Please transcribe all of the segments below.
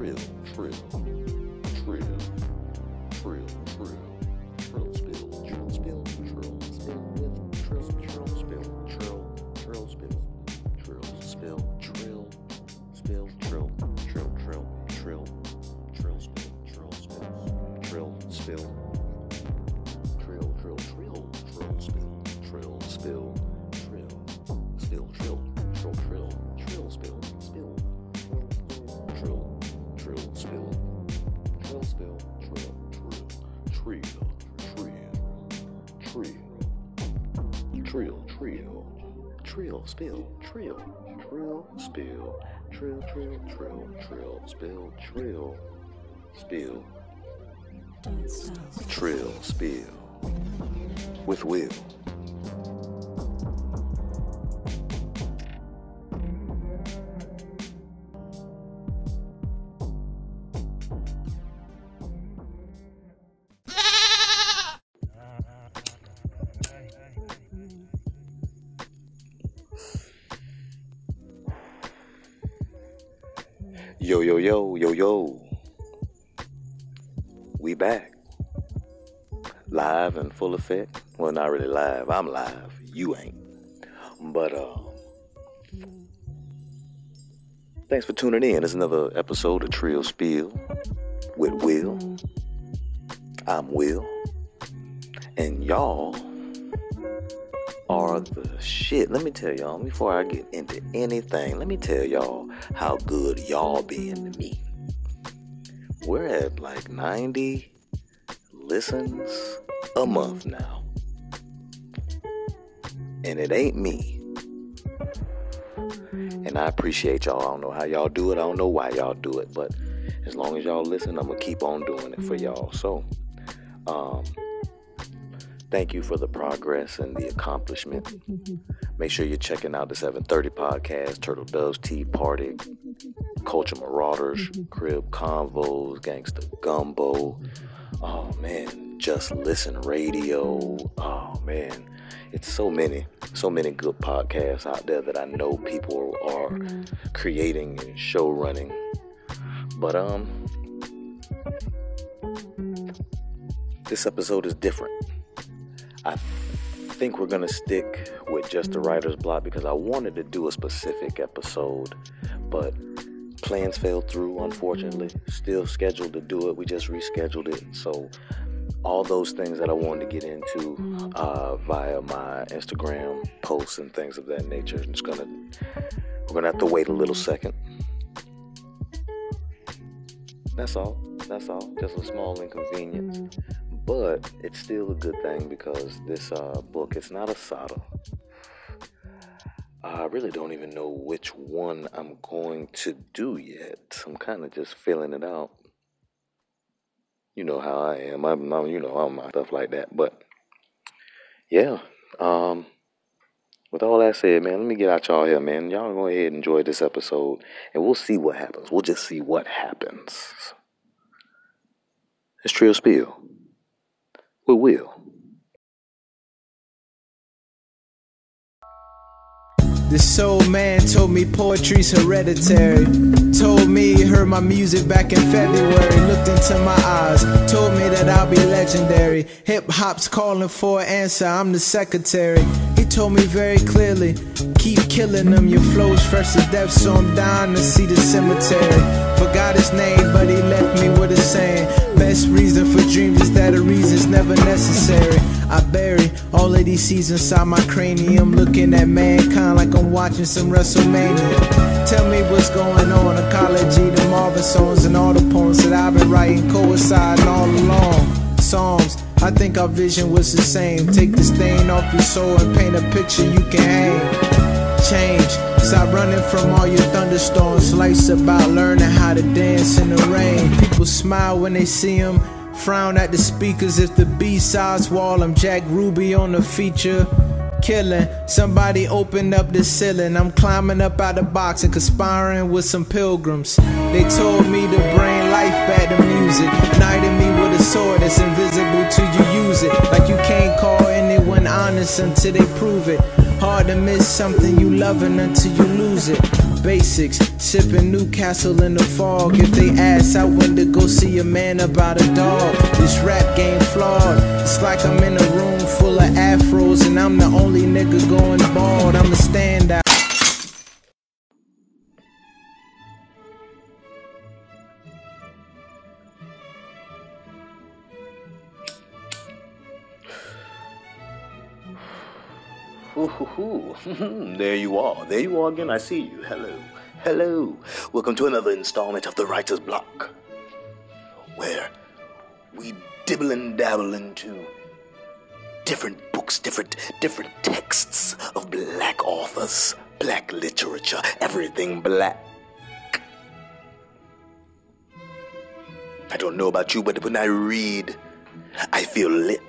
trill, trill, trill, trill, trill, trill, spill, trill, spill, trill, spill, with trill, trill, spill, trill, trill, spill, trill, spill, trill, spill, trill, trill, trill, trill, trill, spill, trill, spill, trill, spill, trill, trill, trill, trill, trill, trill, spill, trill, trill, spill, trill, trill, trill, trill, spill, trill, spill, trill, spill, with Will. Yo, yo, yo. We back. Live and full effect. Well, not really live. I'm live. You ain't. But, uh, thanks for tuning in. It's another episode of Trill Spill with Will. I'm Will. And y'all are the shit. Let me tell y'all, before I get into anything, let me tell y'all how good y'all been to me. We're at like 90 listens a month now. And it ain't me. And I appreciate y'all. I don't know how y'all do it. I don't know why y'all do it. But as long as y'all listen, I'm going to keep on doing it for y'all. So, um, thank you for the progress and the accomplishment. Make sure you're checking out the 730 podcast, Turtle Doves Tea Party, Culture Marauders, Crib Convos, Gangsta Gumbo. Oh man, Just Listen Radio. Oh man, it's so many, so many good podcasts out there that I know people are creating and show running. But um, this episode is different. I think we're gonna stick with just the writer's block because I wanted to do a specific episode, but plans fell through unfortunately. Still scheduled to do it, we just rescheduled it. So all those things that I wanted to get into uh, via my Instagram posts and things of that nature. Gonna we're gonna have to wait a little second. That's all. That's all. Just a small inconvenience but it's still a good thing because this uh, book it's not a sada i really don't even know which one i'm going to do yet. I'm kind of just filling it out. You know how i am. I'm, I'm you know i'm my stuff like that. But yeah um with all that said man let me get out y'all here man. Y'all go ahead and enjoy this episode and we'll see what happens. We'll just see what happens. It's Trill Spill we will. This soul man told me poetry's hereditary. Told me he heard my music back in February. Looked into my eyes, told me that I'll be legendary. Hip hop's calling for an answer, I'm the secretary. Told me very clearly, keep killing them. Your flow's fresh to death, so I'm down to see the cemetery. Forgot his name, but he left me with a saying. Best reason for dreams is that a reason's never necessary. I bury all of these seeds inside my cranium, looking at mankind like I'm watching some WrestleMania. Tell me what's going on. Ecology, the Marvin songs, and all the poems that I've been writing coinciding all along. Psalms. I think our vision was the same. Take the stain off your soul and paint a picture you can hang. Change. Stop running from all your thunderstorms. Life's about learning how to dance in the rain. People smile when they see him. Frown at the speakers if the B-sides wall. I'm Jack Ruby on the feature. Killing. Somebody opened up the ceiling. I'm climbing up out the box and conspiring with some pilgrims. They told me to bring life back to music. Knighted me with sword that's invisible till you use it. Like you can't call anyone honest until they prove it. Hard to miss something you loving until you lose it. Basics, sipping Newcastle in the fog. If they ask, I went to go see a man about a dog. This rap game flawed. It's like I'm in a room full of afros and I'm the only nigga going bald. I'm a standout. Ooh, there you are. There you are again. I see you. Hello. Hello. Welcome to another installment of the Writer's Block, where we dibble and dabble into different books, different different texts of black authors, black literature, everything black. I don't know about you, but when I read, I feel lit.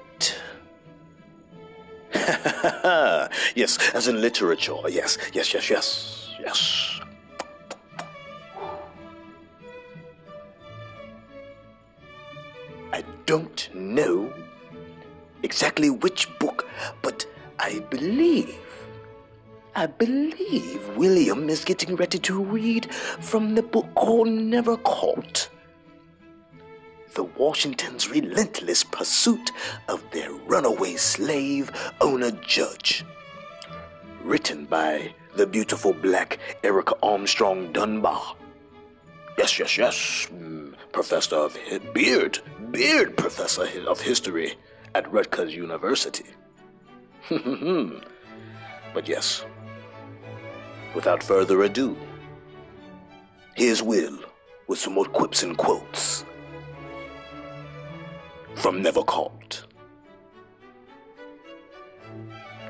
yes, as in literature. Yes, yes, yes, yes, yes. I don't know exactly which book, but I believe, I believe William is getting ready to read from the book called Never Caught the Washington's relentless pursuit of their runaway slave Ona Judge. Written by the beautiful black Erica Armstrong Dunbar. Yes, yes, yes, mm, professor of Beard, Beard professor of history at Rutgers University. but yes, without further ado, here's Will with some more quips and quotes from Never Caught.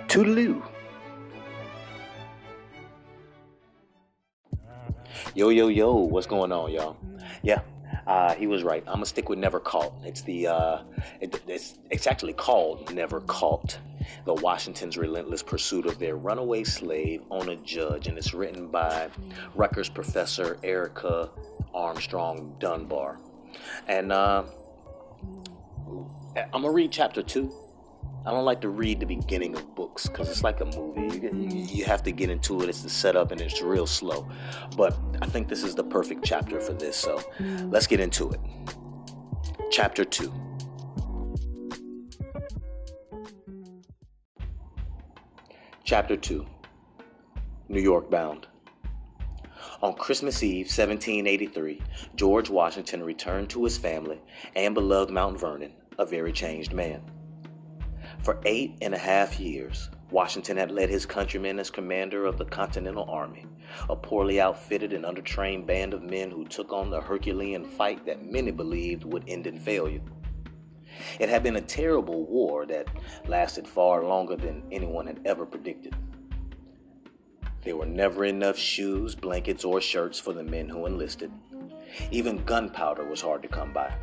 Toodaloo. Yo, yo, yo, what's going on, y'all? Yeah, uh, he was right. I'm gonna stick with Never Caught. It's the, uh, it, it's, it's actually called Never Caught. The Washington's relentless pursuit of their runaway slave Ona Judge, and it's written by Rutgers professor Erica Armstrong Dunbar. And uh, Eh, I'm gonna read chapter two. I don't like to read the beginning of books because it's like a movie. You, you- have to get into it. It's the setup and it's real slow. But I think this is the perfect chapter for this. So let's get into it. Chapter two. Chapter two. New York bound. On Christmas Eve, 1783, George Washington returned to his family and beloved Mount Vernon, a very changed man. For eight and a half years, Washington had led his countrymen as commander of the Continental Army, a poorly outfitted and undertrained band of men who took on the Herculean fight that many believed would end in failure. It had been a terrible war that lasted far longer than anyone had ever predicted. There were never enough shoes, blankets, or shirts for the men who enlisted. Even gunpowder was hard to come by.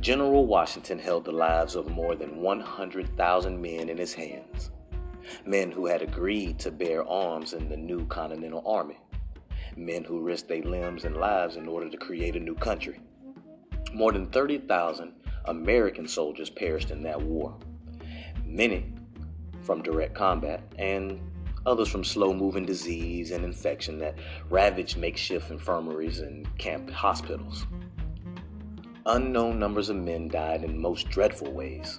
General Washington held the lives of more than 100,000 men in his hands. Men who had agreed to bear arms in the new Continental Army. Men who risked their limbs and lives in order to create a new country. More than 30,000 American soldiers perished in that war. Many from direct combat, and others from slow moving disease and infection that ravaged makeshift infirmaries and camp hospitals. Unknown numbers of men died in most dreadful ways.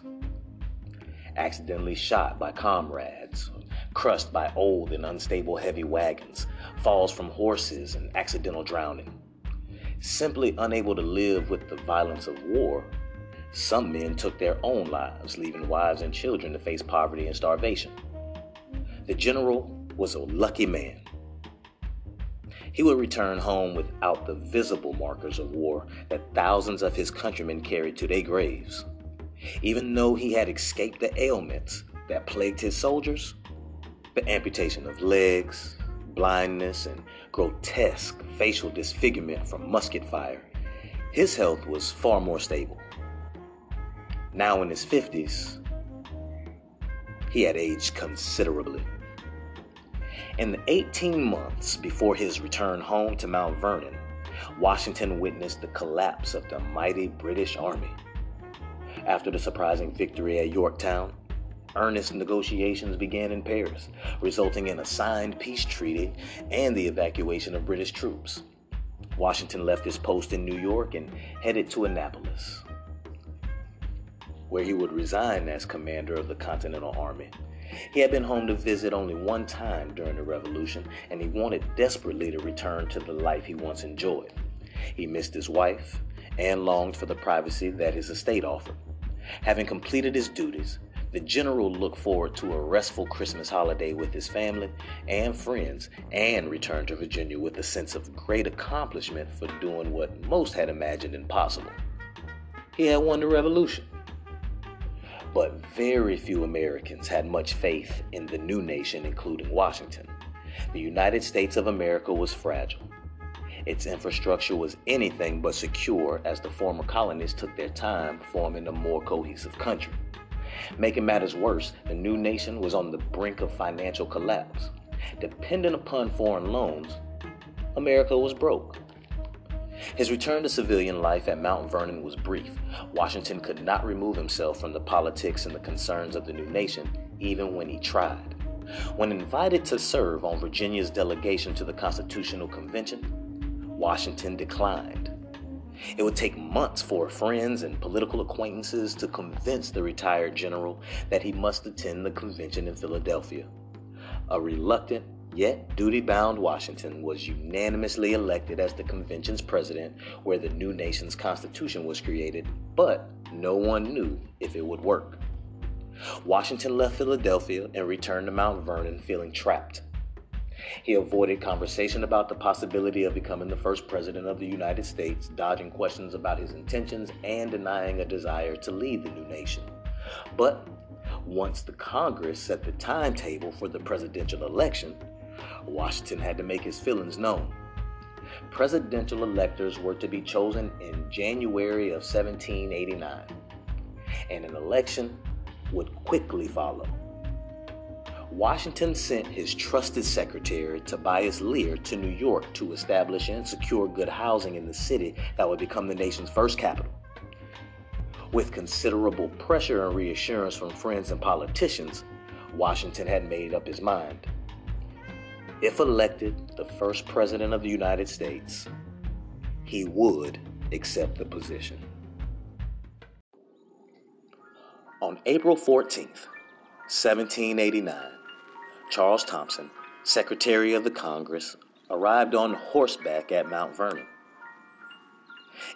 Accidentally shot by comrades, crushed by old and unstable heavy wagons, falls from horses, and accidental drowning. Simply unable to live with the violence of war, some men took their own lives, leaving wives and children to face poverty and starvation. The general was a lucky man. He would return home without the visible markers of war that thousands of his countrymen carried to their graves. Even though he had escaped the ailments that plagued his soldiers, the amputation of legs, blindness, and grotesque facial disfigurement from musket fire, his health was far more stable. Now in his 50s, he had aged considerably. In the 18 months before his return home to Mount Vernon, Washington witnessed the collapse of the mighty British Army. After the surprising victory at Yorktown, earnest negotiations began in Paris, resulting in a signed peace treaty and the evacuation of British troops. Washington left his post in New York and headed to Annapolis, where he would resign as commander of the Continental Army. He had been home to visit only one time during the Revolution, and he wanted desperately to return to the life he once enjoyed. He missed his wife and longed for the privacy that his estate offered. Having completed his duties, the general looked forward to a restful Christmas holiday with his family and friends and returned to Virginia with a sense of great accomplishment for doing what most had imagined impossible. He had won the revolution. But very few Americans had much faith in the new nation, including Washington. The United States of America was fragile. Its infrastructure was anything but secure as the former colonies took their time forming a more cohesive country. Making matters worse, the new nation was on the brink of financial collapse. Dependent upon foreign loans, America was broke. His return to civilian life at Mount Vernon was brief. Washington could not remove himself from the politics and the concerns of the new nation, even when he tried. When invited to serve on Virginia's delegation to the Constitutional Convention, Washington declined. It would take months for friends and political acquaintances to convince the retired general that he must attend the convention in Philadelphia. A reluctant yet duty bound Washington was unanimously elected as the convention's president, where the new nation's constitution was created, but no one knew if it would work. Washington left Philadelphia and returned to Mount Vernon feeling trapped. He avoided conversation about the possibility of becoming the first president of the United States, dodging questions about his intentions and denying a desire to lead the new nation. But once the Congress set the timetable for the presidential election, Washington had to make his feelings known. Presidential electors were to be chosen in January of 1789, and an election would quickly follow. Washington sent his trusted secretary, Tobias Lear, to New York to establish and secure good housing in the city that would become the nation's first capital. With considerable pressure and reassurance from friends and politicians, Washington had made up his mind. If elected the first president of the United States, he would accept the position. On April 14th, 1789, Charles Thomson, Secretary of the Congress, arrived on horseback at Mount Vernon.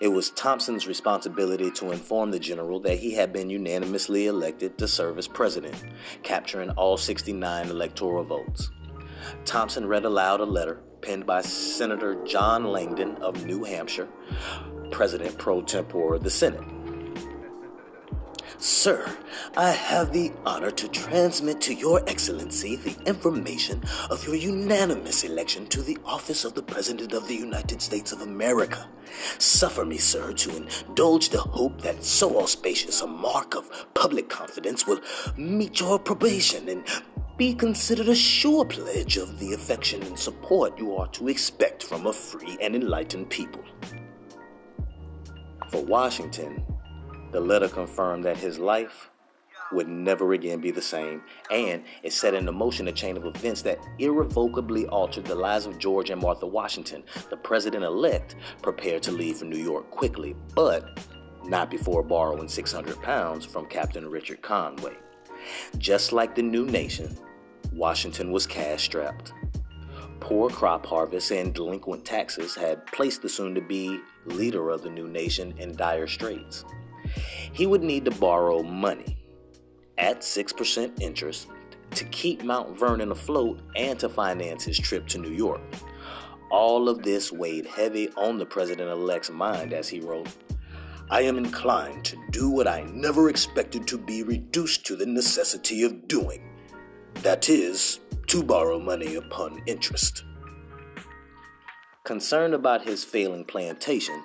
It was Thomson's responsibility to inform the general that he had been unanimously elected to serve as president, capturing all 69 electoral votes. Thomson read aloud a letter penned by Senator John Langdon of New Hampshire, President pro tempore of the Senate. Sir, I have the honor to transmit to Your Excellency the information of your unanimous election to the office of the President of the United States of America. Suffer me, sir, to indulge the hope that so auspicious a mark of public confidence will meet your approbation and be considered a sure pledge of the affection and support you are to expect from a free and enlightened people. For Washington, the letter confirmed that his life would never again be the same, and it set into motion a chain of events that irrevocably altered the lives of George and Martha Washington, the president elect, prepared to leave for New York quickly, but not before borrowing 600 pounds from Captain Richard Conway. Just like the new nation, Washington was cash strapped. Poor crop harvests and delinquent taxes had placed the soon to be leader of the new nation in dire straits he would need to borrow money at 6% interest to keep Mount Vernon afloat and to finance his trip to New York. All of this weighed heavy on the president elect's mind as he wrote, I am inclined to do what I never expected to be reduced to the necessity of doing that is, to borrow money upon interest. Concerned about his failing plantation,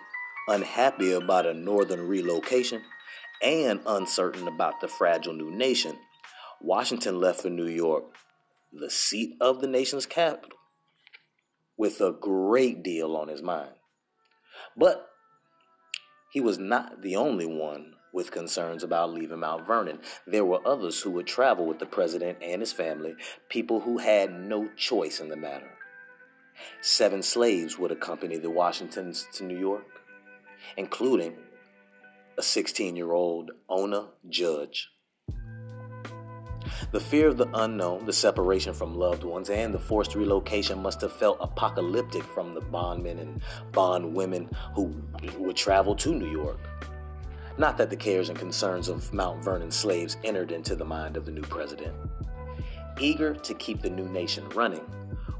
unhappy about a northern relocation, and uncertain about the fragile new nation, Washington left for New York, the seat of the nation's capital, with a great deal on his mind. But he was not the only one with concerns about leaving Mount Vernon. There were others who would travel with the president and his family, people who had no choice in the matter. Seven slaves would accompany the Washingtons to New York, including a 16 year old Ona Judge. The fear of the unknown, the separation from loved ones, and the forced relocation must have felt apocalyptic from the bondmen and bondwomen who would travel to New York. Not that the cares and concerns of Mount Vernon slaves entered into the mind of the new president. Eager to keep the new nation running,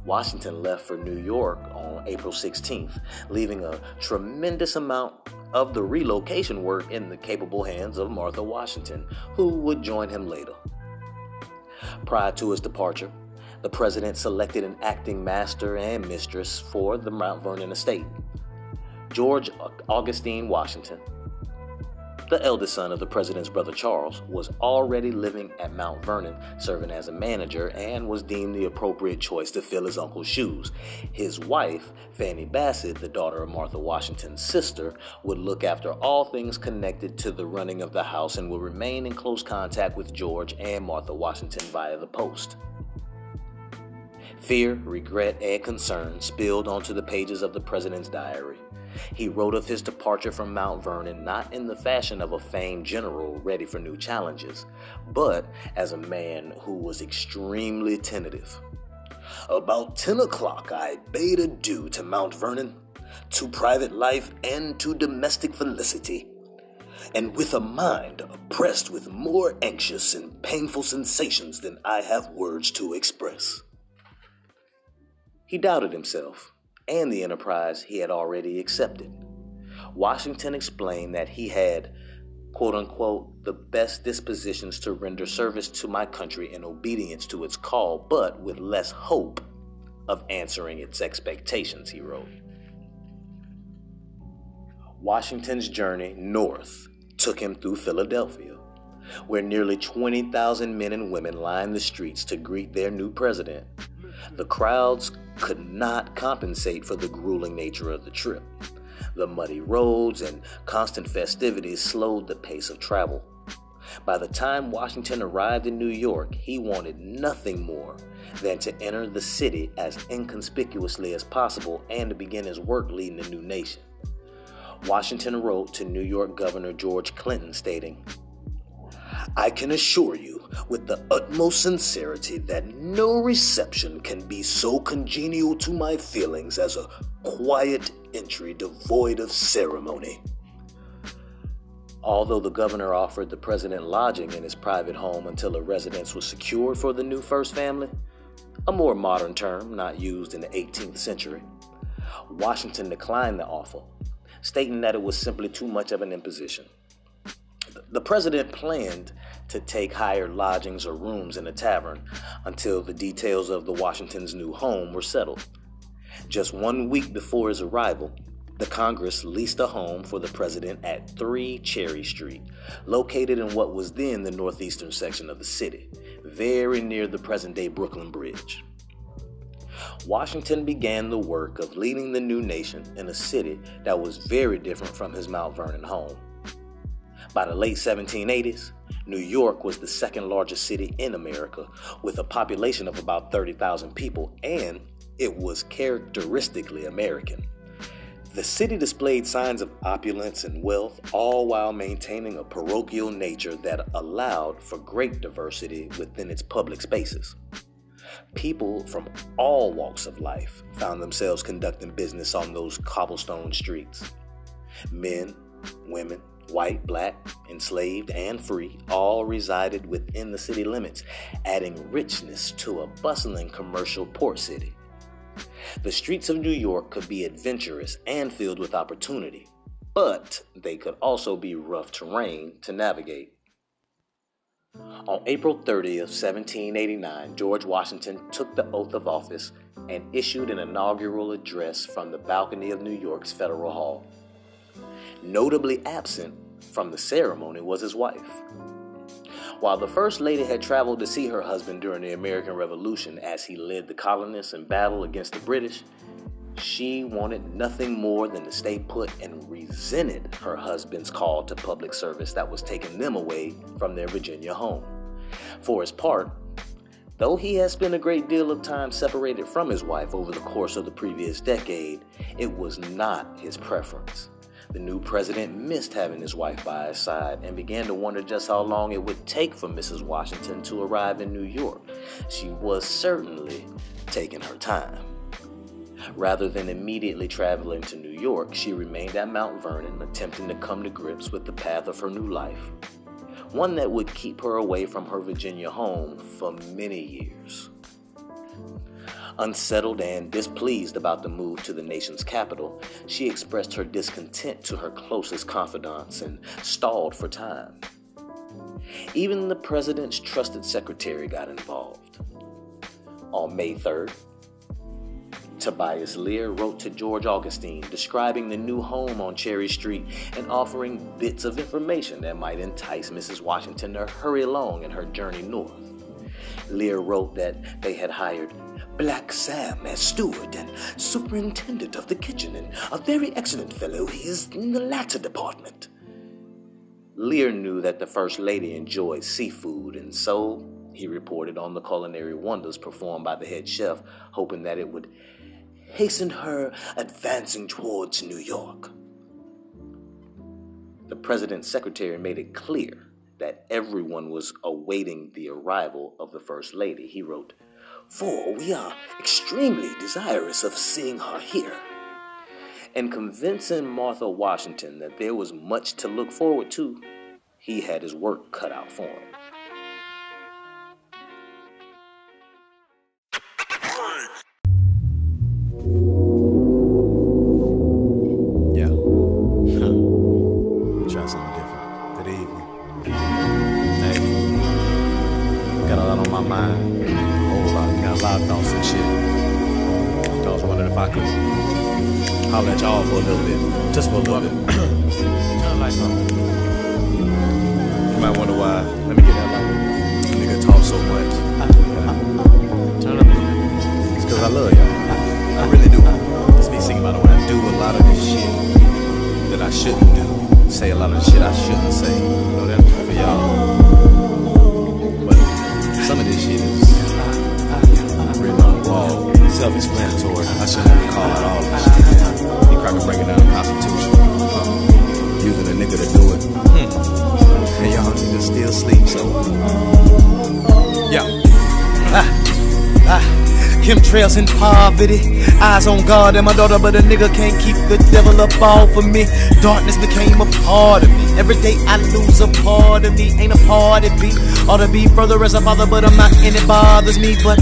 Washington left for New York on April 16th, leaving a tremendous amount of the relocation work in the capable hands of Martha Washington, who would join him later. Prior to his departure, the president selected an acting master and mistress for the Mount Vernon estate. George Augustine Washington, the eldest son of the president's brother Charles, was already living at Mount Vernon, serving as a manager, and was deemed the appropriate choice to fill his uncle's shoes. His wife, Fanny Bassett, the daughter of Martha Washington's sister, would look after all things connected to the running of the house and would remain in close contact with George and Martha Washington via the post. Fear, regret, and concern spilled onto the pages of the president's diary. He wrote of his departure from Mount Vernon not in the fashion of a famed general ready for new challenges, but as a man who was extremely tentative. About 10 o'clock, I bade adieu to Mount Vernon, to private life, and to domestic felicity. And with a mind oppressed with more anxious and painful sensations than I have words to express. He doubted himself and the enterprise he had already accepted. Washington explained that he had, quote unquote, the best dispositions to render service to my country in obedience to its call, but with less hope of answering its expectations, he wrote. Washington's journey north took him through Philadelphia, where nearly 20,000 men and women lined the streets to greet their new president. The crowds could not compensate for the grueling nature of the trip. The muddy roads and constant festivities slowed the pace of travel. By the time Washington arrived in New York, he wanted nothing more than to enter the city as inconspicuously as possible and to begin his work leading the new nation. Washington wrote to New York Governor George Clinton stating, I can assure you with the utmost sincerity that no reception can be so congenial to my feelings as a quiet entry devoid of ceremony. Although the governor offered the president lodging in his private home until a residence was secured for the new first family, a more modern term not used in the 18th century, Washington declined the offer, stating that it was simply too much of an imposition. The president planned to take hired lodgings or rooms in a tavern until the details of the Washington's new home were settled. Just one week before his arrival, the Congress leased a home for the president at 3 Cherry Street, located in what was then the northeastern section of the city, very near the present day Brooklyn Bridge. Washington began the work of leading the new nation in a city that was very different from his Mount Vernon home. By the late 1780s, New York was the second largest city in America, with a population of about 30,000 people, and it was characteristically American. The city displayed signs of opulence and wealth, all while maintaining a parochial nature that allowed for great diversity within its public spaces. People from all walks of life found themselves conducting business on those cobblestone streets. Men, women, white, black, enslaved, and free, all resided within the city limits, adding richness to a bustling commercial port city. The streets of New York could be adventurous and filled with opportunity, but they could also be rough terrain to navigate. On April 30th, 1789, George Washington took the oath of office and issued an inaugural address from the balcony of New York's Federal Hall. Notably absent from the ceremony was his wife. While the First Lady had traveled to see her husband during the American Revolution as he led the colonists in battle against the British, She wanted nothing more than to stay put and resented her husband's call to public service that was taking them away from their Virginia home. For his part, though he had spent a great deal of time separated from his wife over the course of the previous decade, it was not his preference. The new president missed having his wife by his side and began to wonder just how long it would take for Mrs. Washington to arrive in New York. She was certainly taking her time. Rather than immediately traveling to New York, she remained at Mount Vernon, attempting to come to grips with the path of her new life, one that would keep her away from her Virginia home for many years. Unsettled and displeased about the move to the nation's capital, she expressed her discontent to her closest confidants and stalled for time. Even the president's trusted secretary got involved. On May 3rd, Tobias Lear wrote to George Augustine describing the new home on Cherry Street and offering bits of information that might entice Mrs. Washington to hurry along in her journey north. Lear wrote that they had hired Black Sam as steward and superintendent of the kitchen, and a very excellent fellow he is in the latter department. Lear knew that the First Lady enjoyed seafood, and so he reported on the culinary wonders performed by the head chef, hoping that it would hasten her advancing towards New York. The president's secretary made it clear that everyone was awaiting the arrival of the First Lady. He wrote, For we are extremely desirous of seeing her here. And convincing Martha Washington that there was much to look forward to, he had his work cut out for him. Holler at y'all for a little bit. Just for a little bit. Turn lights on. You might wonder why. Let me get that light. Nigga talk so much. Turn up. It's cause I love y'all. I really do. It's me singing about it when I do a lot of this shit that I shouldn't do. Say a lot of the shit I shouldn't say. You know that for y'all. Self-explanatory. I shouldn't have called it all this shit. He cracking breaking down the Constitution. Using a nigga to do it. Hmm. And y'all niggas still sleep, so. Yeah. Ah. Ah. Chemtrails in poverty. Eyes on God and my daughter, but a nigga can't keep the devil up off of me. Darkness became a part of me. Every day I lose a part of me. Ain't a part of me. Ought to be further as a father, but I'm not, and it bothers me. But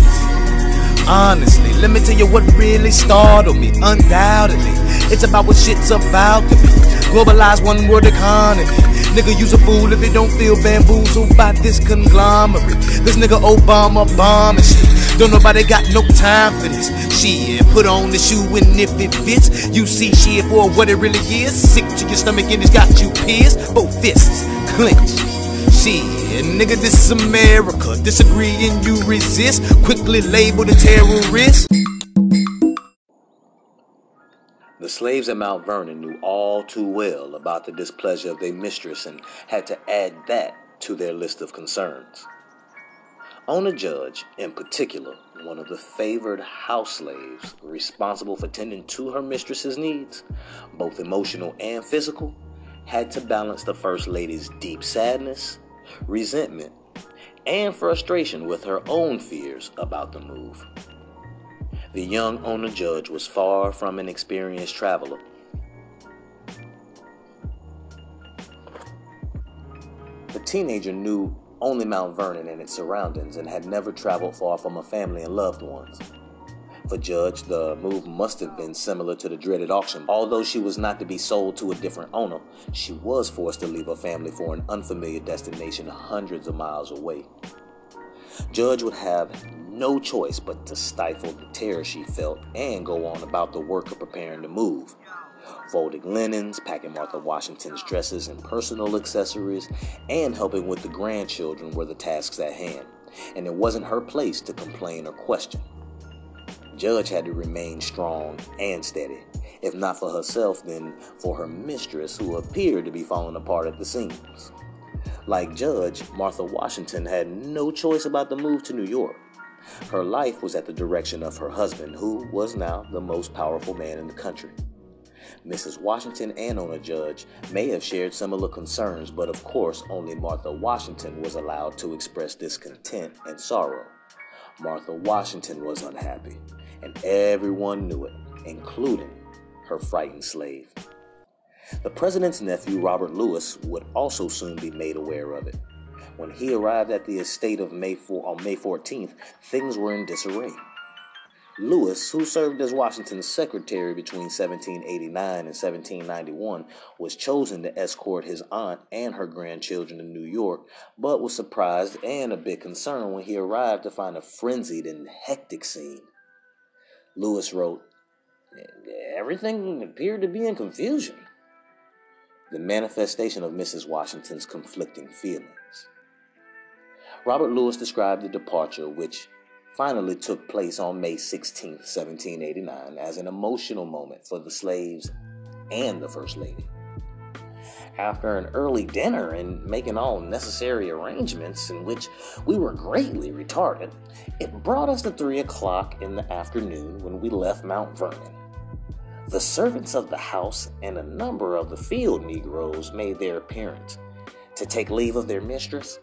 honestly, let me tell you what really startled me. Undoubtedly, it's about what shit's about to be. Globalized one world economy. Nigga, use a fool if it don't feel bamboozled by this conglomerate. This nigga Obama bombing shit. Don't nobody got no time for this. Shit, put on the shoe and if it fits, you see shit for what it really is. Sick to your stomach and it's got you pissed. Both fists clenched. Shit, nigga, this is America. Disagree and you resist. Quickly labeled a terrorist. The slaves at Mount Vernon knew all too well about the displeasure of their mistress and had to add that to their list of concerns. Ona Judge, in particular, one of the favored house slaves responsible for tending to her mistress's needs, both emotional and physical, had to balance the First Lady's deep sadness, resentment, and frustration with her own fears about the move. The young Ona Judge was far from an experienced traveler. The teenager knew only Mount Vernon and its surroundings and had never traveled far from her family and loved ones. For Judge, the move must have been similar to the dreaded auction. Although she was not to be sold to a different owner, she was forced to leave her family for an unfamiliar destination hundreds of miles away. Judge would have no choice but to stifle the terror she felt and go on about the work of preparing to move. Folding linens, packing Martha Washington's dresses and personal accessories, and helping with the grandchildren were the tasks at hand, and it wasn't her place to complain or question. Judge had to remain strong and steady. If not for herself, then for her mistress, who appeared to be falling apart at the seams. Like Judge, Martha Washington had no choice about the move to New York. Her life was at the direction of her husband, who was now the most powerful man in the country. Mrs. Washington and Ona Judge may have shared similar concerns, but of course, only Martha Washington was allowed to express discontent and sorrow. Martha Washington was unhappy, and everyone knew it, including her frightened slave. The president's nephew, Robert Lewis, would also soon be made aware of it. When he arrived at the estate of May 4, on May 14th, things were in disarray. Lewis, who served as Washington's secretary between 1789 and 1791, was chosen to escort his aunt and her grandchildren to New York, but was surprised and a bit concerned when he arrived to find a frenzied and hectic scene. Lewis wrote, Everything appeared to be in confusion. The manifestation of Mrs. Washington's conflicting feelings. Robert Lewis described the departure, which finally took place on May 16, 1789, as an emotional moment for the slaves and the First Lady. After an early dinner and making all necessary arrangements, in which we were greatly retarded, it brought us to three o'clock in the afternoon when we left Mount Vernon. The servants of the house and a number of the field Negroes made their appearance to take leave of their mistress.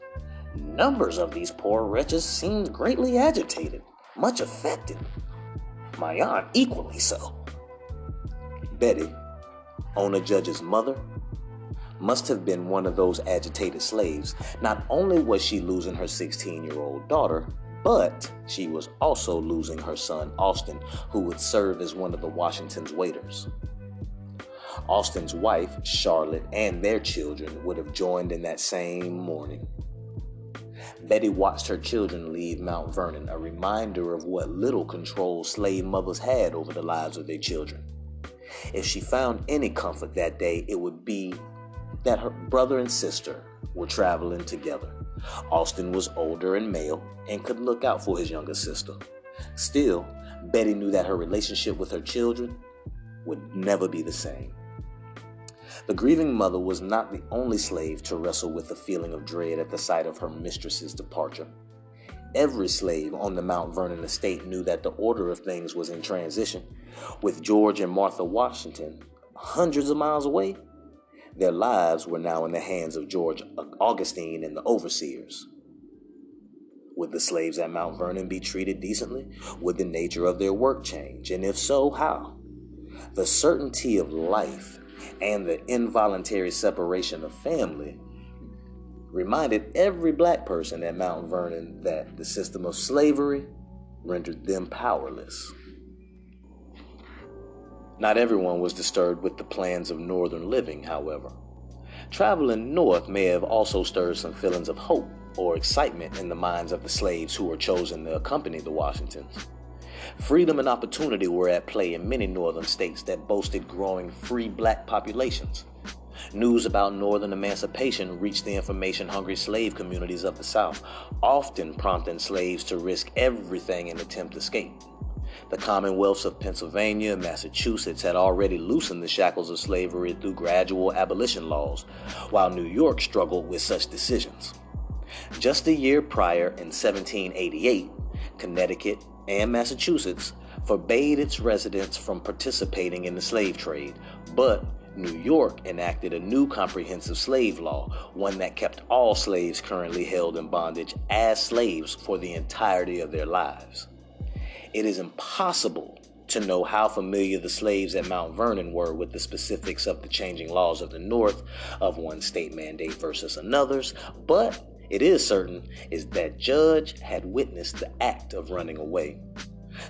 Numbers of these poor wretches seemed greatly agitated, much affected. My aunt equally so. Betty, Ona Judge's mother, must have been one of those agitated slaves. Not only was she losing her 16 year old daughter, but she was also losing her son, Austin, who would serve as one of the Washington's waiters. Austin's wife, Charlotte, and their children would have joined in that same morning. Betty watched her children leave Mount Vernon, a reminder of what little control slave mothers had over the lives of their children. If she found any comfort that day, it would be that her brother and sister were traveling together. Austin was older and male and could look out for his younger sister. Still, Betty knew that her relationship with her children would never be the same. The grieving mother was not the only slave to wrestle with the feeling of dread at the sight of her mistress's departure. Every slave on the Mount Vernon estate knew that the order of things was in transition. With George and Martha Washington hundreds of miles away, their lives were now in the hands of George Augustine and the overseers. Would the slaves at Mount Vernon be treated decently? Would the nature of their work change? And if so, how? The certainty of life and the involuntary separation of family reminded every black person at Mount Vernon that the system of slavery rendered them powerless. Not everyone was disturbed with the plans of northern living, however. Traveling north may have also stirred some feelings of hope or excitement in the minds of the slaves who were chosen to accompany the Washingtons. Freedom and opportunity were at play in many northern states that boasted growing free black populations. News about northern emancipation reached the information hungry slave communities of the South, often prompting slaves to risk everything in attempt escape. The commonwealths of Pennsylvania and Massachusetts had already loosened the shackles of slavery through gradual abolition laws, while New York struggled with such decisions. Just a year prior, in 1788, Connecticut and Massachusetts forbade its residents from participating in the slave trade, but New York enacted a new comprehensive slave law, one that kept all slaves currently held in bondage as slaves for the entirety of their lives. It is impossible to know how familiar the slaves at Mount Vernon were with the specifics of the changing laws of the North, of one state mandate versus another's, but it is certain is that Judge had witnessed the act of running away.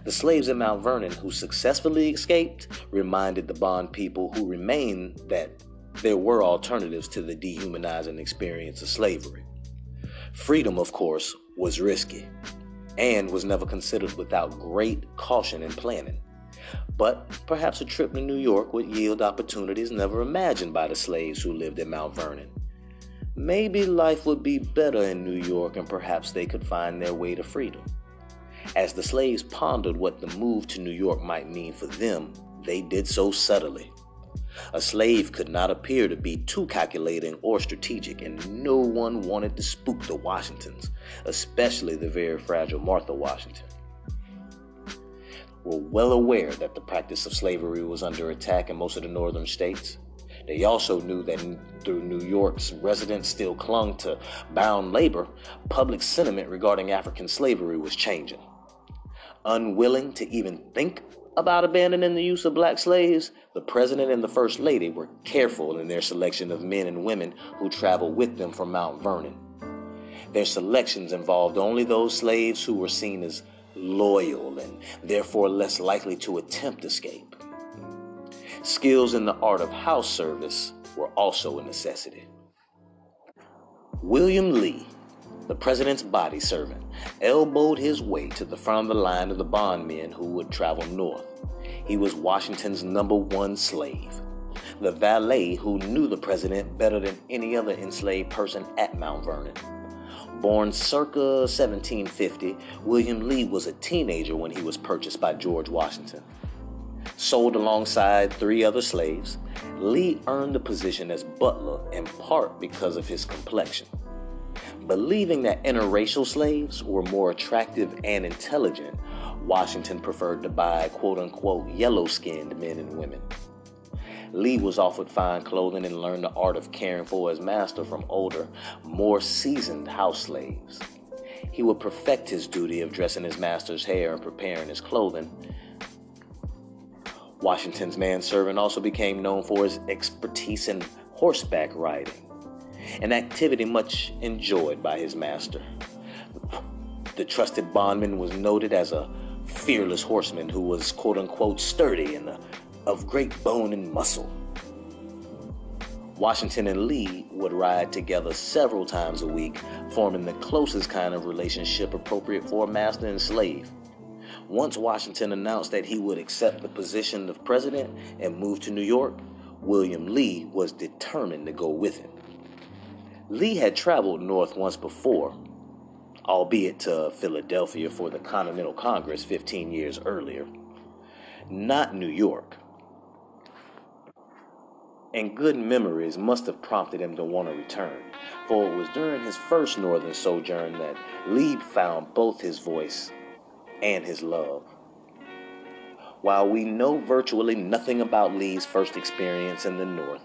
The slaves at Mount Vernon who successfully escaped reminded the bond people who remained that there were alternatives to the dehumanizing experience of slavery. Freedom, of course, was risky and was never considered without great caution and planning. But perhaps a trip to New York would yield opportunities never imagined by the slaves who lived at Mount Vernon. Maybe life would be better in New York and perhaps they could find their way to freedom. As the slaves pondered what the move to New York might mean for them, they did so subtly. A slave could not appear to be too calculating or strategic, and no one wanted to spook the Washingtons, especially the very fragile Martha Washington. Were well aware that the practice of slavery was under attack in most of the northern states. They also knew that through New York's residents still clung to bound labor, public sentiment regarding African slavery was changing. Unwilling to even think about abandoning the use of black slaves, the president and the first lady were careful in their selection of men and women who traveled with them from Mount Vernon. Their selections involved only those slaves who were seen as loyal and therefore less likely to attempt escape. Skills in the art of house service were also a necessity. William Lee, the president's body servant, elbowed his way to the front of the line of the bondmen who would travel north. He was Washington's number one slave, the valet who knew the president better than any other enslaved person at Mount Vernon. Born circa 1750, William Lee was a teenager when he was purchased by George Washington. Sold alongside three other slaves, Lee earned the position as butler in part because of his complexion. Believing that interracial slaves were more attractive and intelligent, Washington preferred to buy quote unquote yellow skinned men and women. Lee was offered fine clothing and learned the art of caring for his master from older, more seasoned house slaves. He would perfect his duty of dressing his master's hair and preparing his clothing. Washington's manservant also became known for his expertise in horseback riding an activity much enjoyed by his master. The trusted bondman was noted as a fearless horseman who was quote unquote sturdy and uh, of great bone and muscle. Washington and Lee would ride together several times a week, forming the closest kind of relationship appropriate for a master and slave. Once Washington announced that he would accept the position of president and move to New York, William Lee was determined to go with him. Lee had traveled north once before, albeit to Philadelphia for the Continental Congress 15 years earlier, not New York. And good memories must have prompted him to want to return, for it was during his first northern sojourn that Lee found both his voice and his love. While we know virtually nothing about Lee's first experience in the North,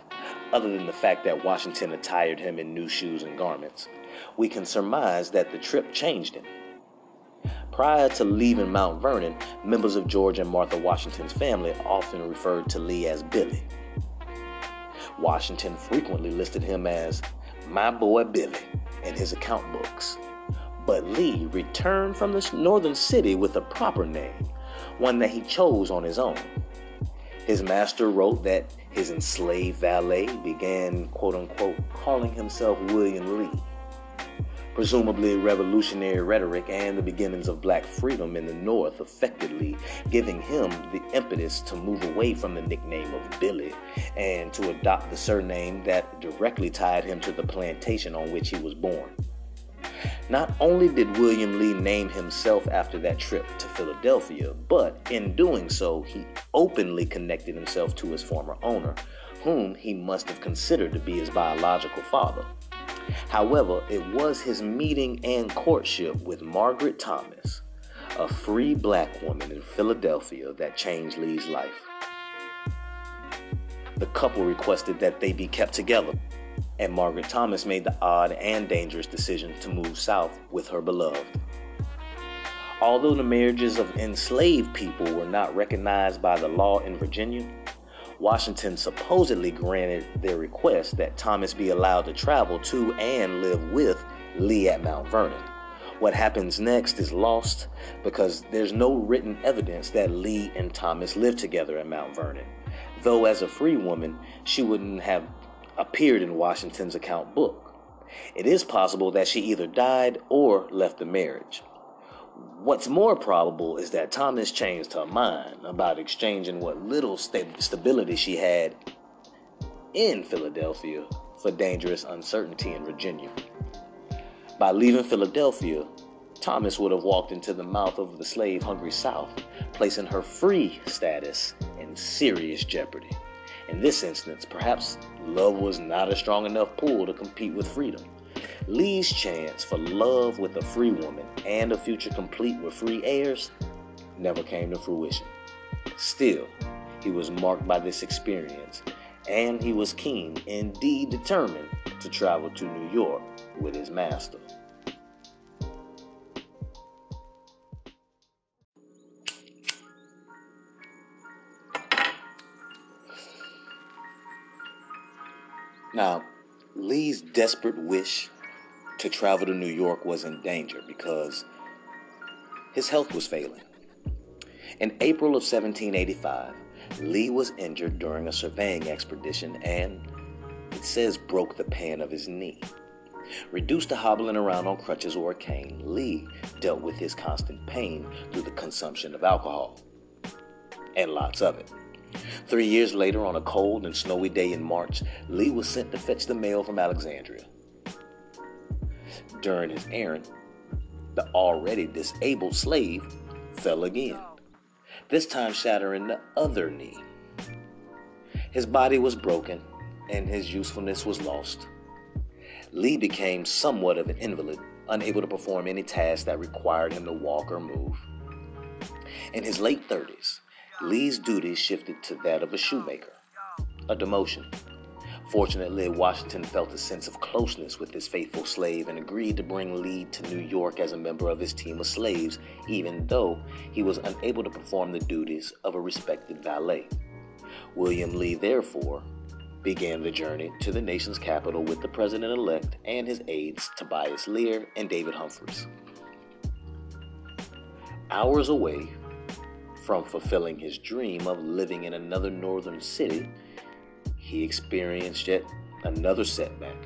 other than the fact that Washington attired him in new shoes and garments, we can surmise that the trip changed him. Prior to leaving Mount Vernon, members of George and Martha Washington's family often referred to Lee as Billy. Washington frequently listed him as my boy Billy in his account books. But Lee returned from the northern city with a proper name, one that he chose on his own. His master wrote that his enslaved valet began, quote unquote, calling himself William Lee. Presumably, revolutionary rhetoric and the beginnings of black freedom in the North Lee, giving him the impetus to move away from the nickname of Billy and to adopt the surname that directly tied him to the plantation on which he was born. Not only did William Lee name himself after that trip to Philadelphia, but in doing so, he openly connected himself to his former owner, whom he must have considered to be his biological father. However, it was his meeting and courtship with Margaret Thomas, a free black woman in Philadelphia, that changed Lee's life. The couple requested that they be kept together and Margaret Thomas made the odd and dangerous decision to move south with her beloved. Although the marriages of enslaved people were not recognized by the law in Virginia, Washington supposedly granted their request that Thomas be allowed to travel to and live with Lee at Mount Vernon. What happens next is lost because there's no written evidence that Lee and Thomas lived together at Mount Vernon. Though, as a free woman, she wouldn't have appeared in Washington's account book. It is possible that she either died or left the marriage. What's more probable is that Thomas changed her mind about exchanging what little st- stability she had in Philadelphia for dangerous uncertainty in Virginia. By leaving Philadelphia, Thomas would have walked into the mouth of the slave hungry South, placing her free status in serious jeopardy. In this instance, perhaps love was not a strong enough pull to compete with freedom. Lee's chance for love with a free woman and a future complete with free heirs never came to fruition. Still, he was marked by this experience, and he was keen, indeed determined, to travel to New York with his master. Now, Lee's desperate wish to travel to New York was in danger because his health was failing. In April of 1785, Lee was injured during a surveying expedition and, it says, broke the pan of his knee. Reduced to hobbling around on crutches or a cane, Lee dealt with his constant pain through the consumption of alcohol. And lots of it. Three years later, on a cold and snowy day in March, Lee was sent to fetch the mail from Alexandria. During his errand, the already disabled slave fell again, this time shattering the other knee. His body was broken and his usefulness was lost. Lee became somewhat of an invalid, unable to perform any task that required him to walk or move. In his late 30s, Lee's duties shifted to that of a shoemaker, a demotion. Fortunately, Washington felt a sense of closeness with his faithful slave and agreed to bring Lee to New York as a member of his team of slaves, even though he was unable to perform the duties of a respected valet. William Lee, therefore, began the journey to the nation's capital with the president elect and his aides, Tobias Lear and David Humphreys. Hours away from fulfilling his dream of living in another northern city, he experienced yet another setback.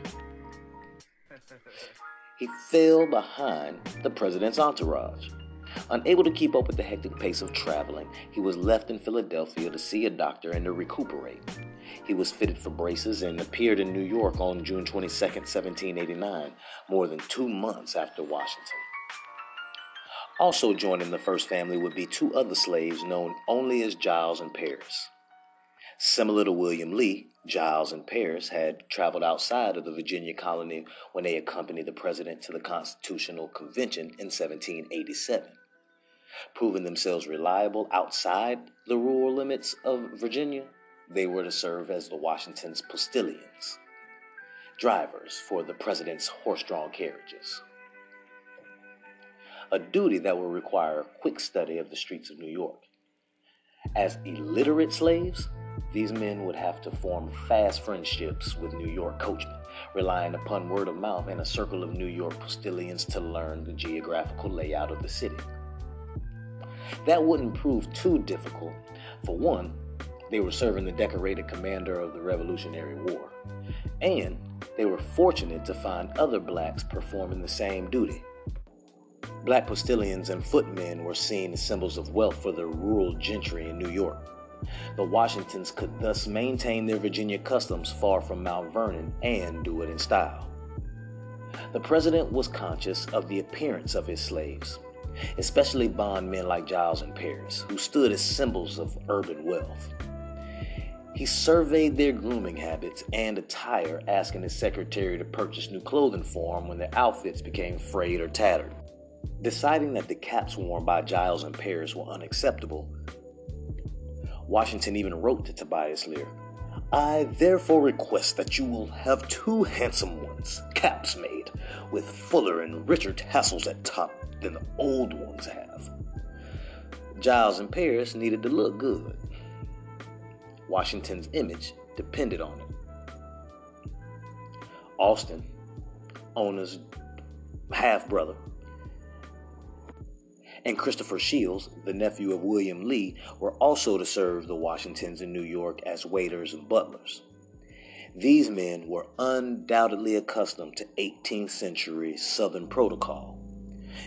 He fell behind the president's entourage. Unable to keep up with the hectic pace of traveling, he was left in Philadelphia to see a doctor and to recuperate. He was fitted for braces and appeared in New York on June 22, 1789, more than two months after Washington. Also joining the first family would be two other slaves known only as Giles and Paris. Similar to William Lee, Giles and Paris had traveled outside of the Virginia colony when they accompanied the president to the Constitutional Convention in 1787. Proving themselves reliable outside the rural limits of Virginia, they were to serve as the Washington's postilions, drivers for the president's horse drawn carriages a duty that will require a quick study of the streets of New York. As illiterate slaves, these men would have to form fast friendships with New York coachmen, relying upon word of mouth and a circle of New York postilions to learn the geographical layout of the city. That wouldn't prove too difficult. For one, they were serving the decorated commander of the Revolutionary War, and they were fortunate to find other blacks performing the same duty. Black postilions and footmen were seen as symbols of wealth for the rural gentry in New York. The Washingtons could thus maintain their Virginia customs far from Mount Vernon and do it in style. The president was conscious of the appearance of his slaves, especially bondmen like Giles and Paris, who stood as symbols of urban wealth. He surveyed their grooming habits and attire, asking his secretary to purchase new clothing for them when their outfits became frayed or tattered. Deciding that the caps worn by Giles and Paris were unacceptable, Washington even wrote to Tobias Lear I therefore request that you will have two handsome ones, caps made, with fuller and richer tassels at top than the old ones have. Giles and Paris needed to look good. Washington's image depended on it. Austin, Ona's half brother, and Christopher Shields, the nephew of William Lee, were also to serve the Washingtons in New York as waiters and butlers. These men were undoubtedly accustomed to 18th century Southern protocol.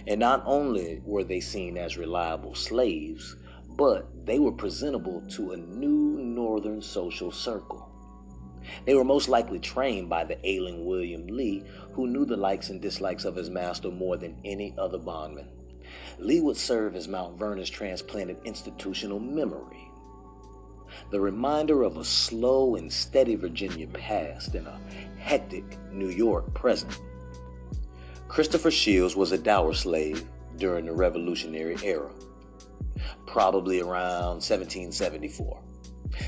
And not only were they seen as reliable slaves, but they were presentable to a new Northern social circle. They were most likely trained by the ailing William Lee, who knew the likes and dislikes of his master more than any other bondman. Lee would serve as Mount Vernon's transplanted institutional memory. The reminder of a slow and steady Virginia past and a hectic New York present. Christopher Shields was a dower slave during the Revolutionary era, probably around 1774.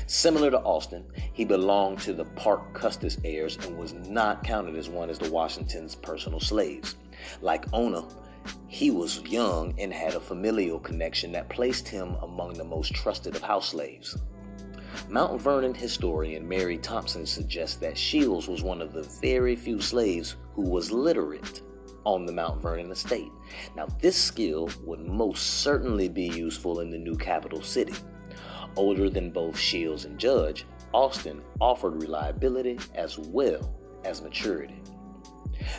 Similar to Austin, he belonged to the Parke Custis heirs and was not counted as one of the Washington's personal slaves. Like Ona, he was young and had a familial connection that placed him among the most trusted of house slaves. Mount Vernon historian Mary Thompson suggests that Shields was one of the very few slaves who was literate on the Mount Vernon estate. Now, this skill would most certainly be useful in the new capital city. Older than both Shields and Judge, Austin offered reliability as well as maturity.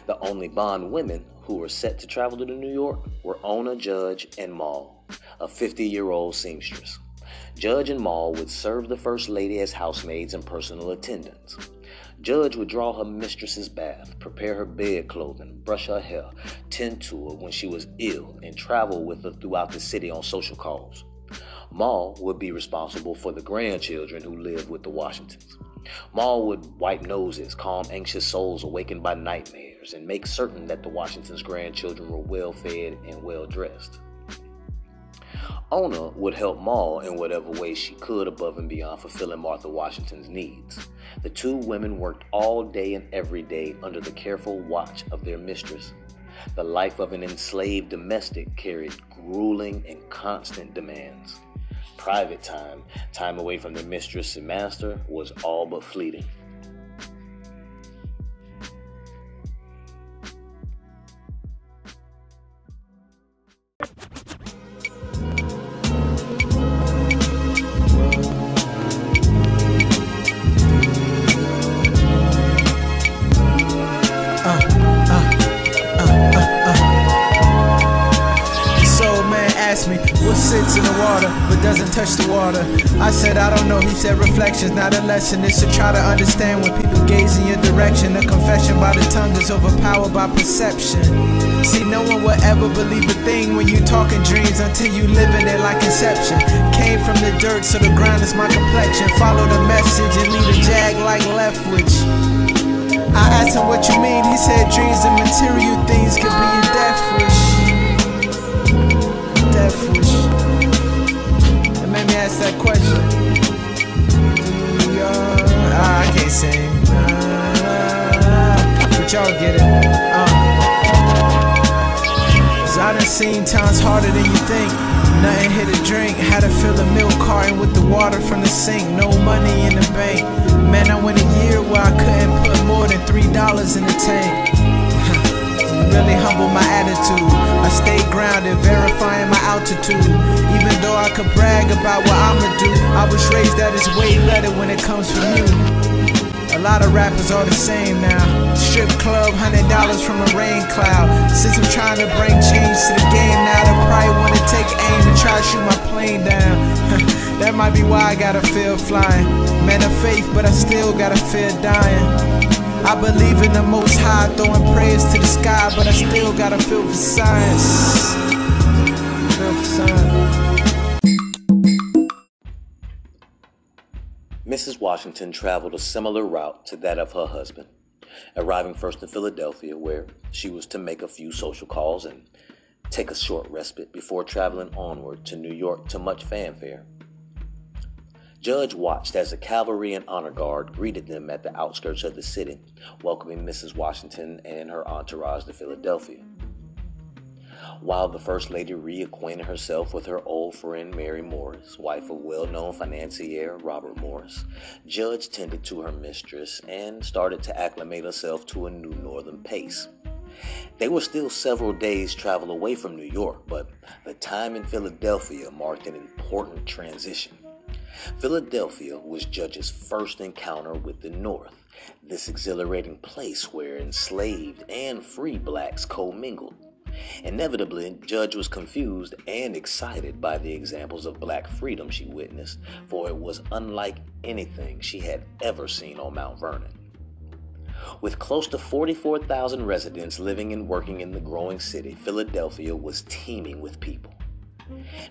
The only bond women who were set to travel to New York were Ona Judge and Moll, a 50 year old seamstress. Judge and Moll would serve the First Lady as housemaids and personal attendants. Judge would draw her mistress's bath, prepare her bed clothing, brush her hair, tend to her when she was ill, and travel with her throughout the city on social calls. Moll would be responsible for the grandchildren who lived with the Washingtons. Moll would wipe noses, calm anxious souls awakened by nightmares, and make certain that the Washingtons' grandchildren were well fed and well dressed. Ona would help Moll in whatever way she could above and beyond fulfilling Martha Washington's needs. The two women worked all day and every day under the careful watch of their mistress. The life of an enslaved domestic carried grueling and constant demands. Private time, time away from their mistress and master, was all but fleeting. Touch the water. I said, I don't know. He said, reflections, not a lesson. It's to try to understand when people gaze in your direction. A confession by the tongue is overpowered by perception. See, no one will ever believe a thing when you talking dreams until you living it like inception. Came from the dirt, so the ground is my complexion. Follow the message and lead a jag like Leftwich. I asked him what you mean. He said dreams and material things could be your death wish. Death wish question. Uh, I can't sing. But y'all get it. Uh. I done seen times harder than you think. Nothing hit a drink. Had to fill a milk carton with the water from the sink. No money in the bank. Man, I went a year where I couldn't put more than three dollars in the tank. Really humbled my attitude. I stay grounded, verifying my altitude. Even though I could brag about what I'ma do, I was raised that it's way better when it comes from you. A lot of rappers are the same now. Strip club, hundred dollars from a rain cloud. Since I'm trying to bring change to the game now, they probably wanna take aim and try to shoot my plane down. that might be why I gotta feel flying. Man of faith, but I still gotta fear dying. I believe in the most high, throwing prayers to the sky, but I still gotta feel for science. Feel for science. Mrs. Washington traveled a similar route to that of her husband, arriving first in Philadelphia, where she was to make a few social calls and take a short respite before traveling onward to New York to much fanfare. Judge watched as a cavalry and honor guard greeted them at the outskirts of the city, welcoming Mrs. Washington and her entourage to Philadelphia. While the First Lady reacquainted herself with her old friend Mary Morris, wife of well known financier Robert Morris, Judge tended to her mistress and started to acclimate herself to a new northern pace. They were still several days' travel away from New York, but the time in Philadelphia marked an important transition. Philadelphia was Judge's first encounter with the North, this exhilarating place where enslaved and free blacks commingled. Inevitably, Judge was confused and excited by the examples of black freedom she witnessed, for it was unlike anything she had ever seen on Mount Vernon. With close to 44,000 residents living and working in the growing city, Philadelphia was teeming with people.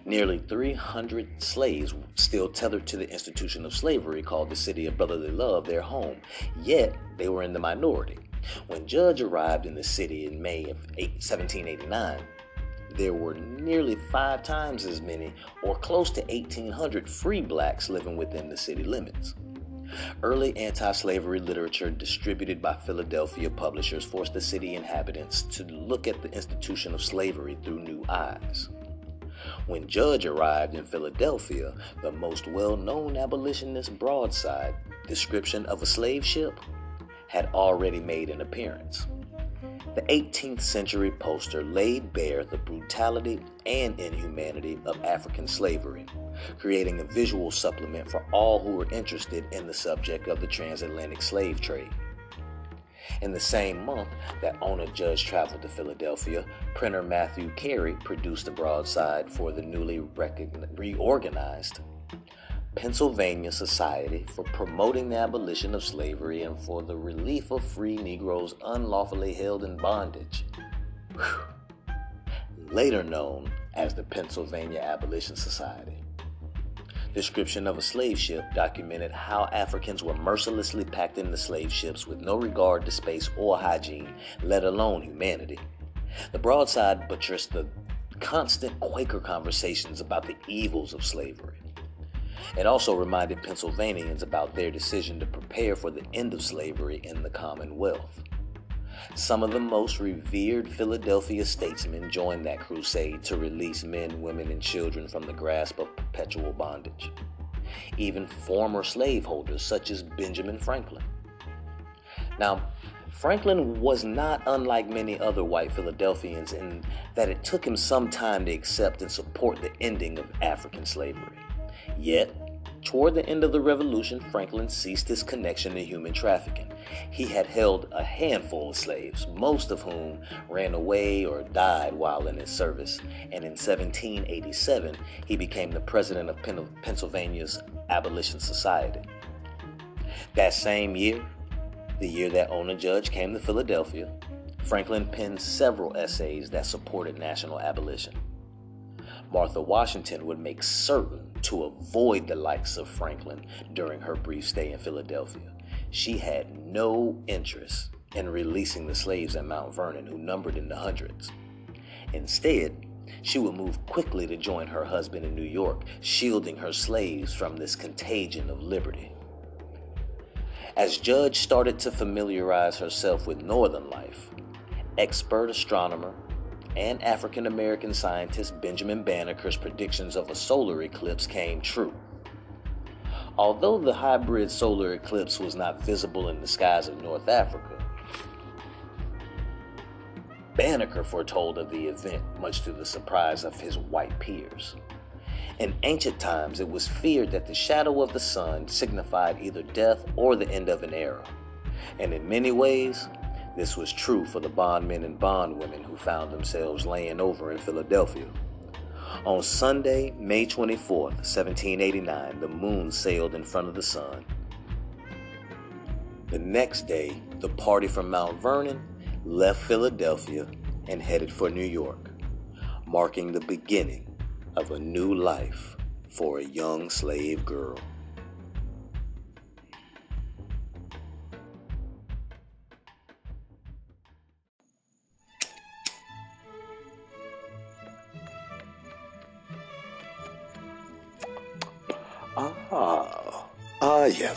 Nearly 300 slaves still tethered to the institution of slavery called the City of Brotherly Love their home, yet they were in the minority. When Judge arrived in the city in May of 1789, there were nearly five times as many, or close to 1,800, free blacks living within the city limits. Early anti slavery literature distributed by Philadelphia publishers forced the city inhabitants to look at the institution of slavery through new eyes. When Judge arrived in Philadelphia, the most well known abolitionist broadside description of a slave ship had already made an appearance. The 18th century poster laid bare the brutality and inhumanity of African slavery, creating a visual supplement for all who were interested in the subject of the transatlantic slave trade. In the same month that Ona Judge traveled to Philadelphia, printer Mathew Carey produced a broadside for the newly reorganized Pennsylvania Society for promoting the abolition of slavery and for the relief of free Negroes unlawfully held in bondage. Whew. Later known as the Pennsylvania Abolition Society. Description of a slave ship documented how Africans were mercilessly packed into slave ships with no regard to space or hygiene, let alone humanity. The broadside buttressed the constant Quaker conversations about the evils of slavery. It also reminded Pennsylvanians about their decision to prepare for the end of slavery in the Commonwealth. Some of the most revered Philadelphia statesmen joined that crusade to release men, women, and children from the grasp of perpetual bondage. Even former slaveholders such as Benjamin Franklin. Now, Franklin was not unlike many other white Philadelphians in that it took him some time to accept and support the ending of African slavery. Yet, toward the end of the revolution, Franklin ceased his connection to human trafficking. He had held a handful of slaves, most of whom ran away or died while in his service, and in 1787 he became the president of Pennsylvania's Abolition Society. That same year, the year that Ona Judge came to Philadelphia, Franklin penned several essays that supported national abolition. Martha Washington would make certain to avoid the likes of Franklin during her brief stay in Philadelphia. She had no interest in releasing the slaves at Mount Vernon, who numbered in the hundreds. Instead, she would move quickly to join her husband in New York, shielding her slaves from this contagion of liberty. As Judge started to familiarize herself with Northern life, expert astronomer and African American scientist Benjamin Banneker's predictions of a solar eclipse came true. Although the hybrid solar eclipse was not visible in the skies of North Africa, Banneker foretold of the event, much to the surprise of his white peers. In ancient times, it was feared that the shadow of the sun signified either death or the end of an era. And in many ways, this was true for the bondmen and bondwomen who found themselves laying over in Philadelphia. On Sunday, May 24, 1789, the moon sailed in front of the sun. The next day, the party from Mount Vernon left Philadelphia and headed for New York, marking the beginning of a new life for a young slave girl.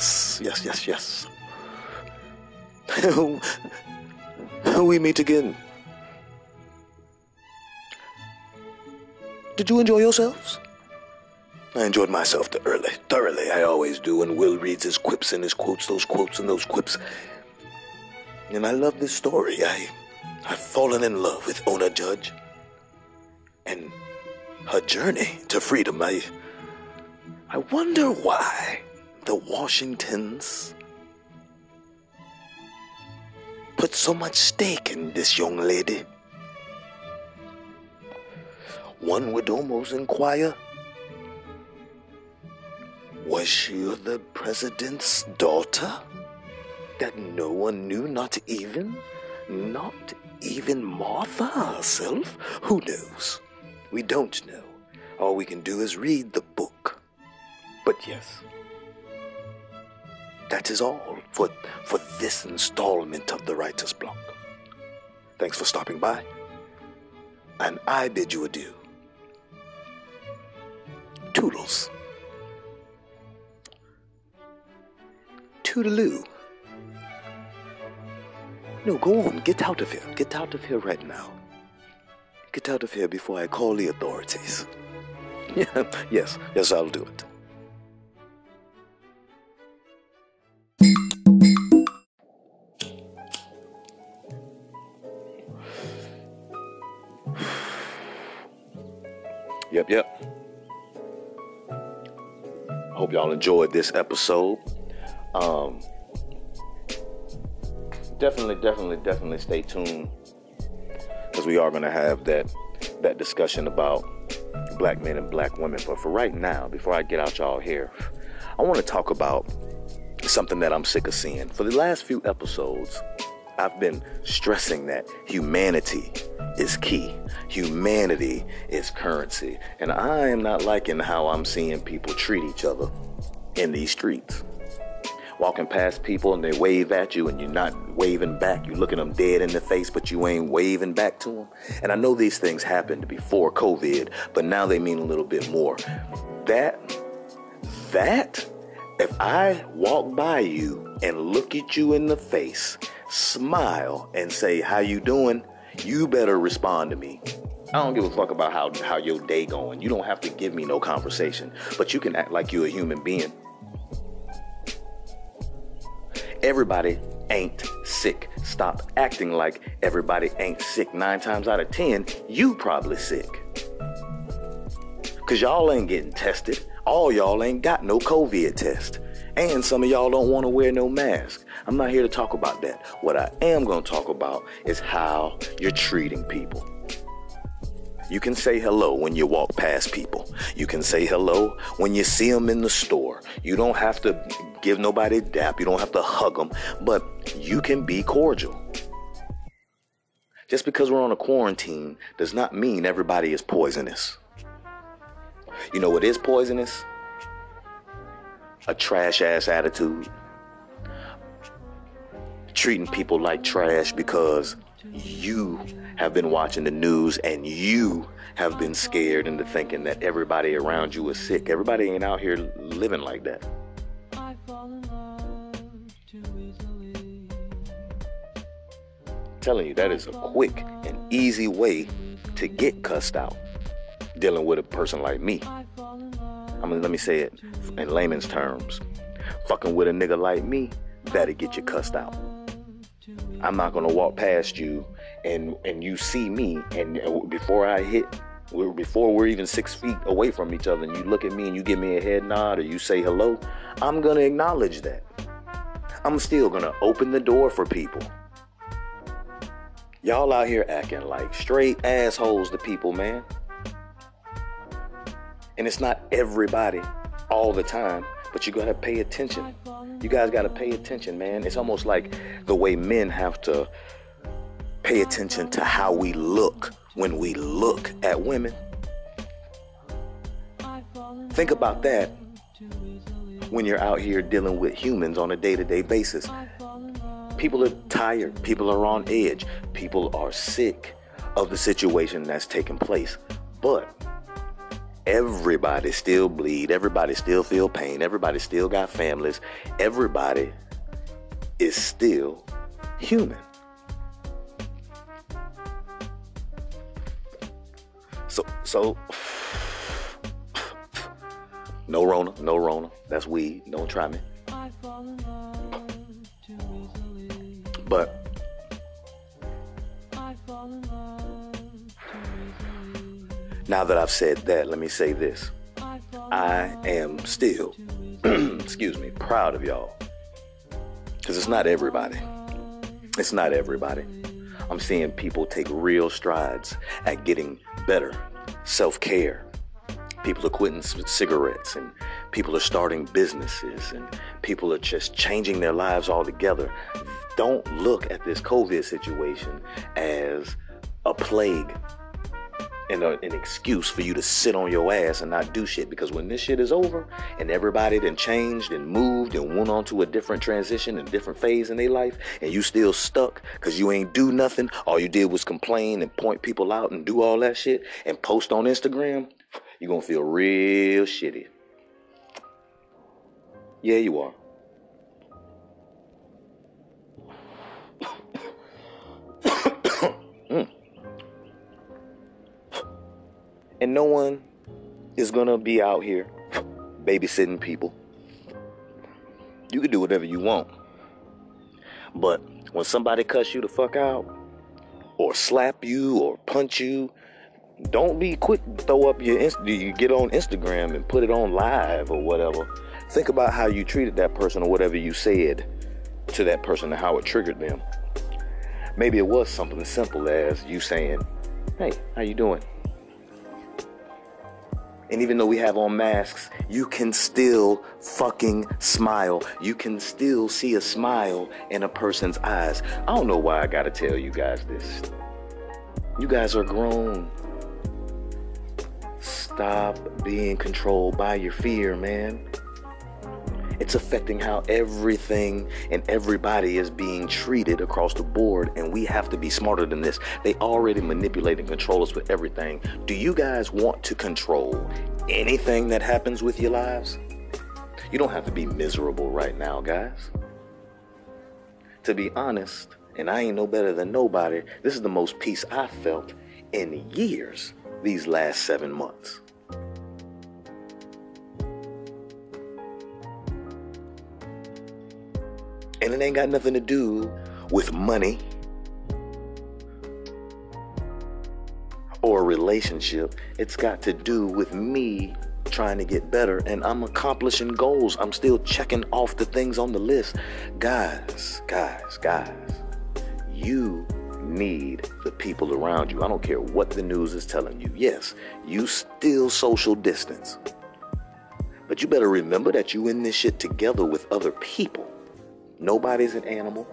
Yes, yes, yes, yes. we meet again. Did you enjoy yourselves? I enjoyed myself thoroughly, thoroughly. I always do. And Will reads his quips and his quotes, those quotes and those quips. And I love this story. I, I've fallen in love with Ona Judge and her journey to freedom. I, I wonder why the Washingtons put so much stake in this young lady. One would almost inquire Was she the president's daughter? That no one knew, not even, not even Martha herself? Who knows? We don't know. All we can do is read the book. But yes, that is all for, for this installment of the Writer's Block. Thanks for stopping by, and I bid you adieu. Toodles. Toodaloo. No, go on. Get out of here. Get out of here right now. Get out of here before I call the authorities. Yes, yes, I'll do it. Hope y'all enjoyed this episode. Um, definitely, definitely, definitely stay tuned because we are going to have that that discussion about black men and black women. But for right now, before I get out y'all here, I want to talk about something that I'm sick of seeing. For the last few episodes, I've been stressing that humanity is key. Humanity is currency. And I am not liking how I'm seeing people treat each other in these streets. Walking past people and they wave at you and you're not waving back. You're looking them dead in the face, but you ain't waving back to them. And I know these things happened before COVID, but now they mean a little bit more. That, that, if I walk by you and look at you in the face, smile and say, how you doing? You better respond to me. I don't give a fuck about how, how your day going. You don't have to give me no conversation, but you can act like you're a human being. Everybody ain't sick. Stop acting like everybody ain't sick. Nine times out of ten, you probably sick. Cause y'all ain't getting tested. All y'all ain't got no COVID test. And some of y'all don't want to wear no mask. I'm not here to talk about that. What I am going to talk about is how you're treating people. You can say hello when you walk past people. You can say hello when you see them in the store. You don't have to give nobody a dap. You don't have to hug them, but you can be cordial. Just because we're on a quarantine does not mean everybody is poisonous. You know what is poisonous? A trash ass attitude. Treating people like trash because you have been watching the news and you have been scared into thinking that everybody around you is sick. Everybody ain't out here living like that. telling you that is a quick and easy way to get cussed out dealing with a person like me. I mean, let me say it in layman's terms. Fucking with a nigga like me, that'll get you cussed out. I'm not gonna walk past you and and you see me and before I hit we're, before we're even six feet away from each other and you look at me and you give me a head nod or you say hello, I'm gonna acknowledge that. I'm still gonna open the door for people. Y'all out here acting like straight assholes to people, man. And it's not everybody all the time, but you gotta pay attention. You guys gotta pay attention, man. It's almost like the way men have to pay attention to how we look when we look at women. Think about that when you're out here dealing with humans on a day to day basis. People are tired, people are on edge, people are sick of the situation that's taking place. But everybody still bleed, everybody still feel pain, everybody still got families, everybody is still human. So so no Rona, no Rona. That's weed. Don't try me. But now that I've said that, let me say this. I am still, excuse me, proud of y'all. Because it's not everybody. It's not everybody. I'm seeing people take real strides at getting better self care. People are quitting cigarettes and people are starting businesses and people are just changing their lives altogether. Don't look at this COVID situation as a plague and a, an excuse for you to sit on your ass and not do shit. Because when this shit is over and everybody then changed and moved and went on to a different transition and different phase in their life, and you still stuck because you ain't do nothing, all you did was complain and point people out and do all that shit and post on Instagram, you're gonna feel real shitty. Yeah, you are. And no one is gonna be out here babysitting people. You can do whatever you want. But when somebody cuss you the fuck out, or slap you, or punch you, don't be quick to throw up your inst- you get on Instagram and put it on live or whatever. Think about how you treated that person or whatever you said to that person and how it triggered them. Maybe it was something as simple as you saying, "Hey, how you doing?" And even though we have on masks, you can still fucking smile. You can still see a smile in a person's eyes. I don't know why I gotta tell you guys this. You guys are grown. Stop being controlled by your fear, man. It's affecting how everything and everybody is being treated across the board, and we have to be smarter than this. They already manipulate and control us with everything. Do you guys want to control anything that happens with your lives? You don't have to be miserable right now, guys. To be honest, and I ain't no better than nobody, this is the most peace I felt in years these last seven months. And it ain't got nothing to do with money or a relationship. It's got to do with me trying to get better and I'm accomplishing goals. I'm still checking off the things on the list. Guys, guys, guys, you need the people around you. I don't care what the news is telling you. Yes, you still social distance. But you better remember that you in this shit together with other people. Nobody's an animal.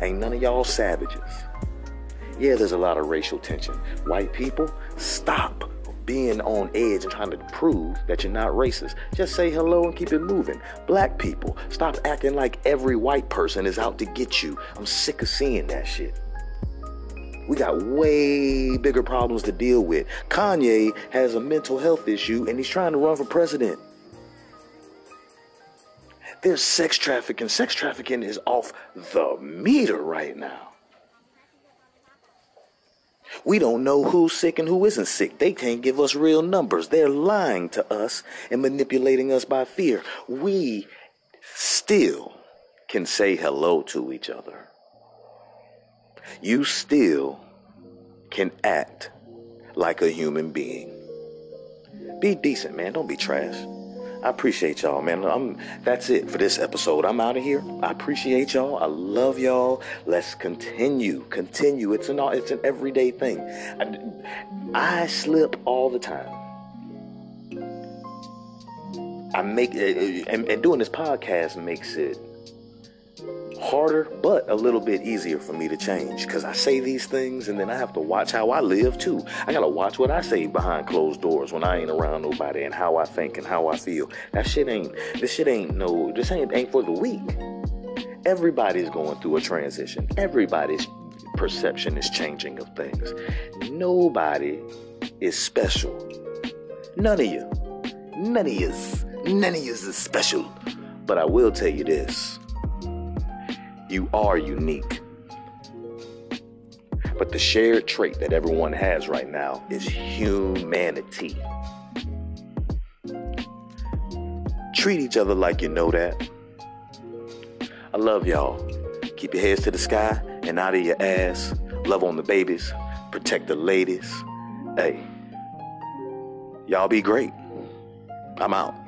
Ain't none of y'all savages. Yeah, there's a lot of racial tension. White people, stop being on edge and trying to prove that you're not racist. Just say hello and keep it moving. Black people, stop acting like every white person is out to get you. I'm sick of seeing that shit. We got way bigger problems to deal with. Kanye has a mental health issue and he's trying to run for president. There's sex trafficking. Sex trafficking is off the meter right now. We don't know who's sick and who isn't sick. They can't give us real numbers. They're lying to us and manipulating us by fear. We still can say hello to each other. You still can act like a human being. Be decent, man. Don't be trash. I appreciate y'all, man. I'm, that's it for this episode. I'm out of here. I appreciate y'all. I love y'all. Let's continue. Continue. It's an it's an everyday thing. I, I slip all the time. I make eh, eh, and, and doing this podcast makes it harder, but a little bit easier for me to change because I say these things and then I have to watch how I live too. I gotta watch what I say behind closed doors when I ain't around nobody and how I think and how I feel. That shit ain't, this shit ain't no, this ain't, ain't for the weak. Everybody's going through a transition. Everybody's perception is changing of things. Nobody is special. None of you. None of you. None of you is special. But I will tell you this you are unique. But the shared trait that everyone has right now is humanity. Treat each other like you know that. I love y'all. Keep your heads to the sky and out of your ass. Love on the babies. Protect the ladies. Hey, y'all be great. I'm out.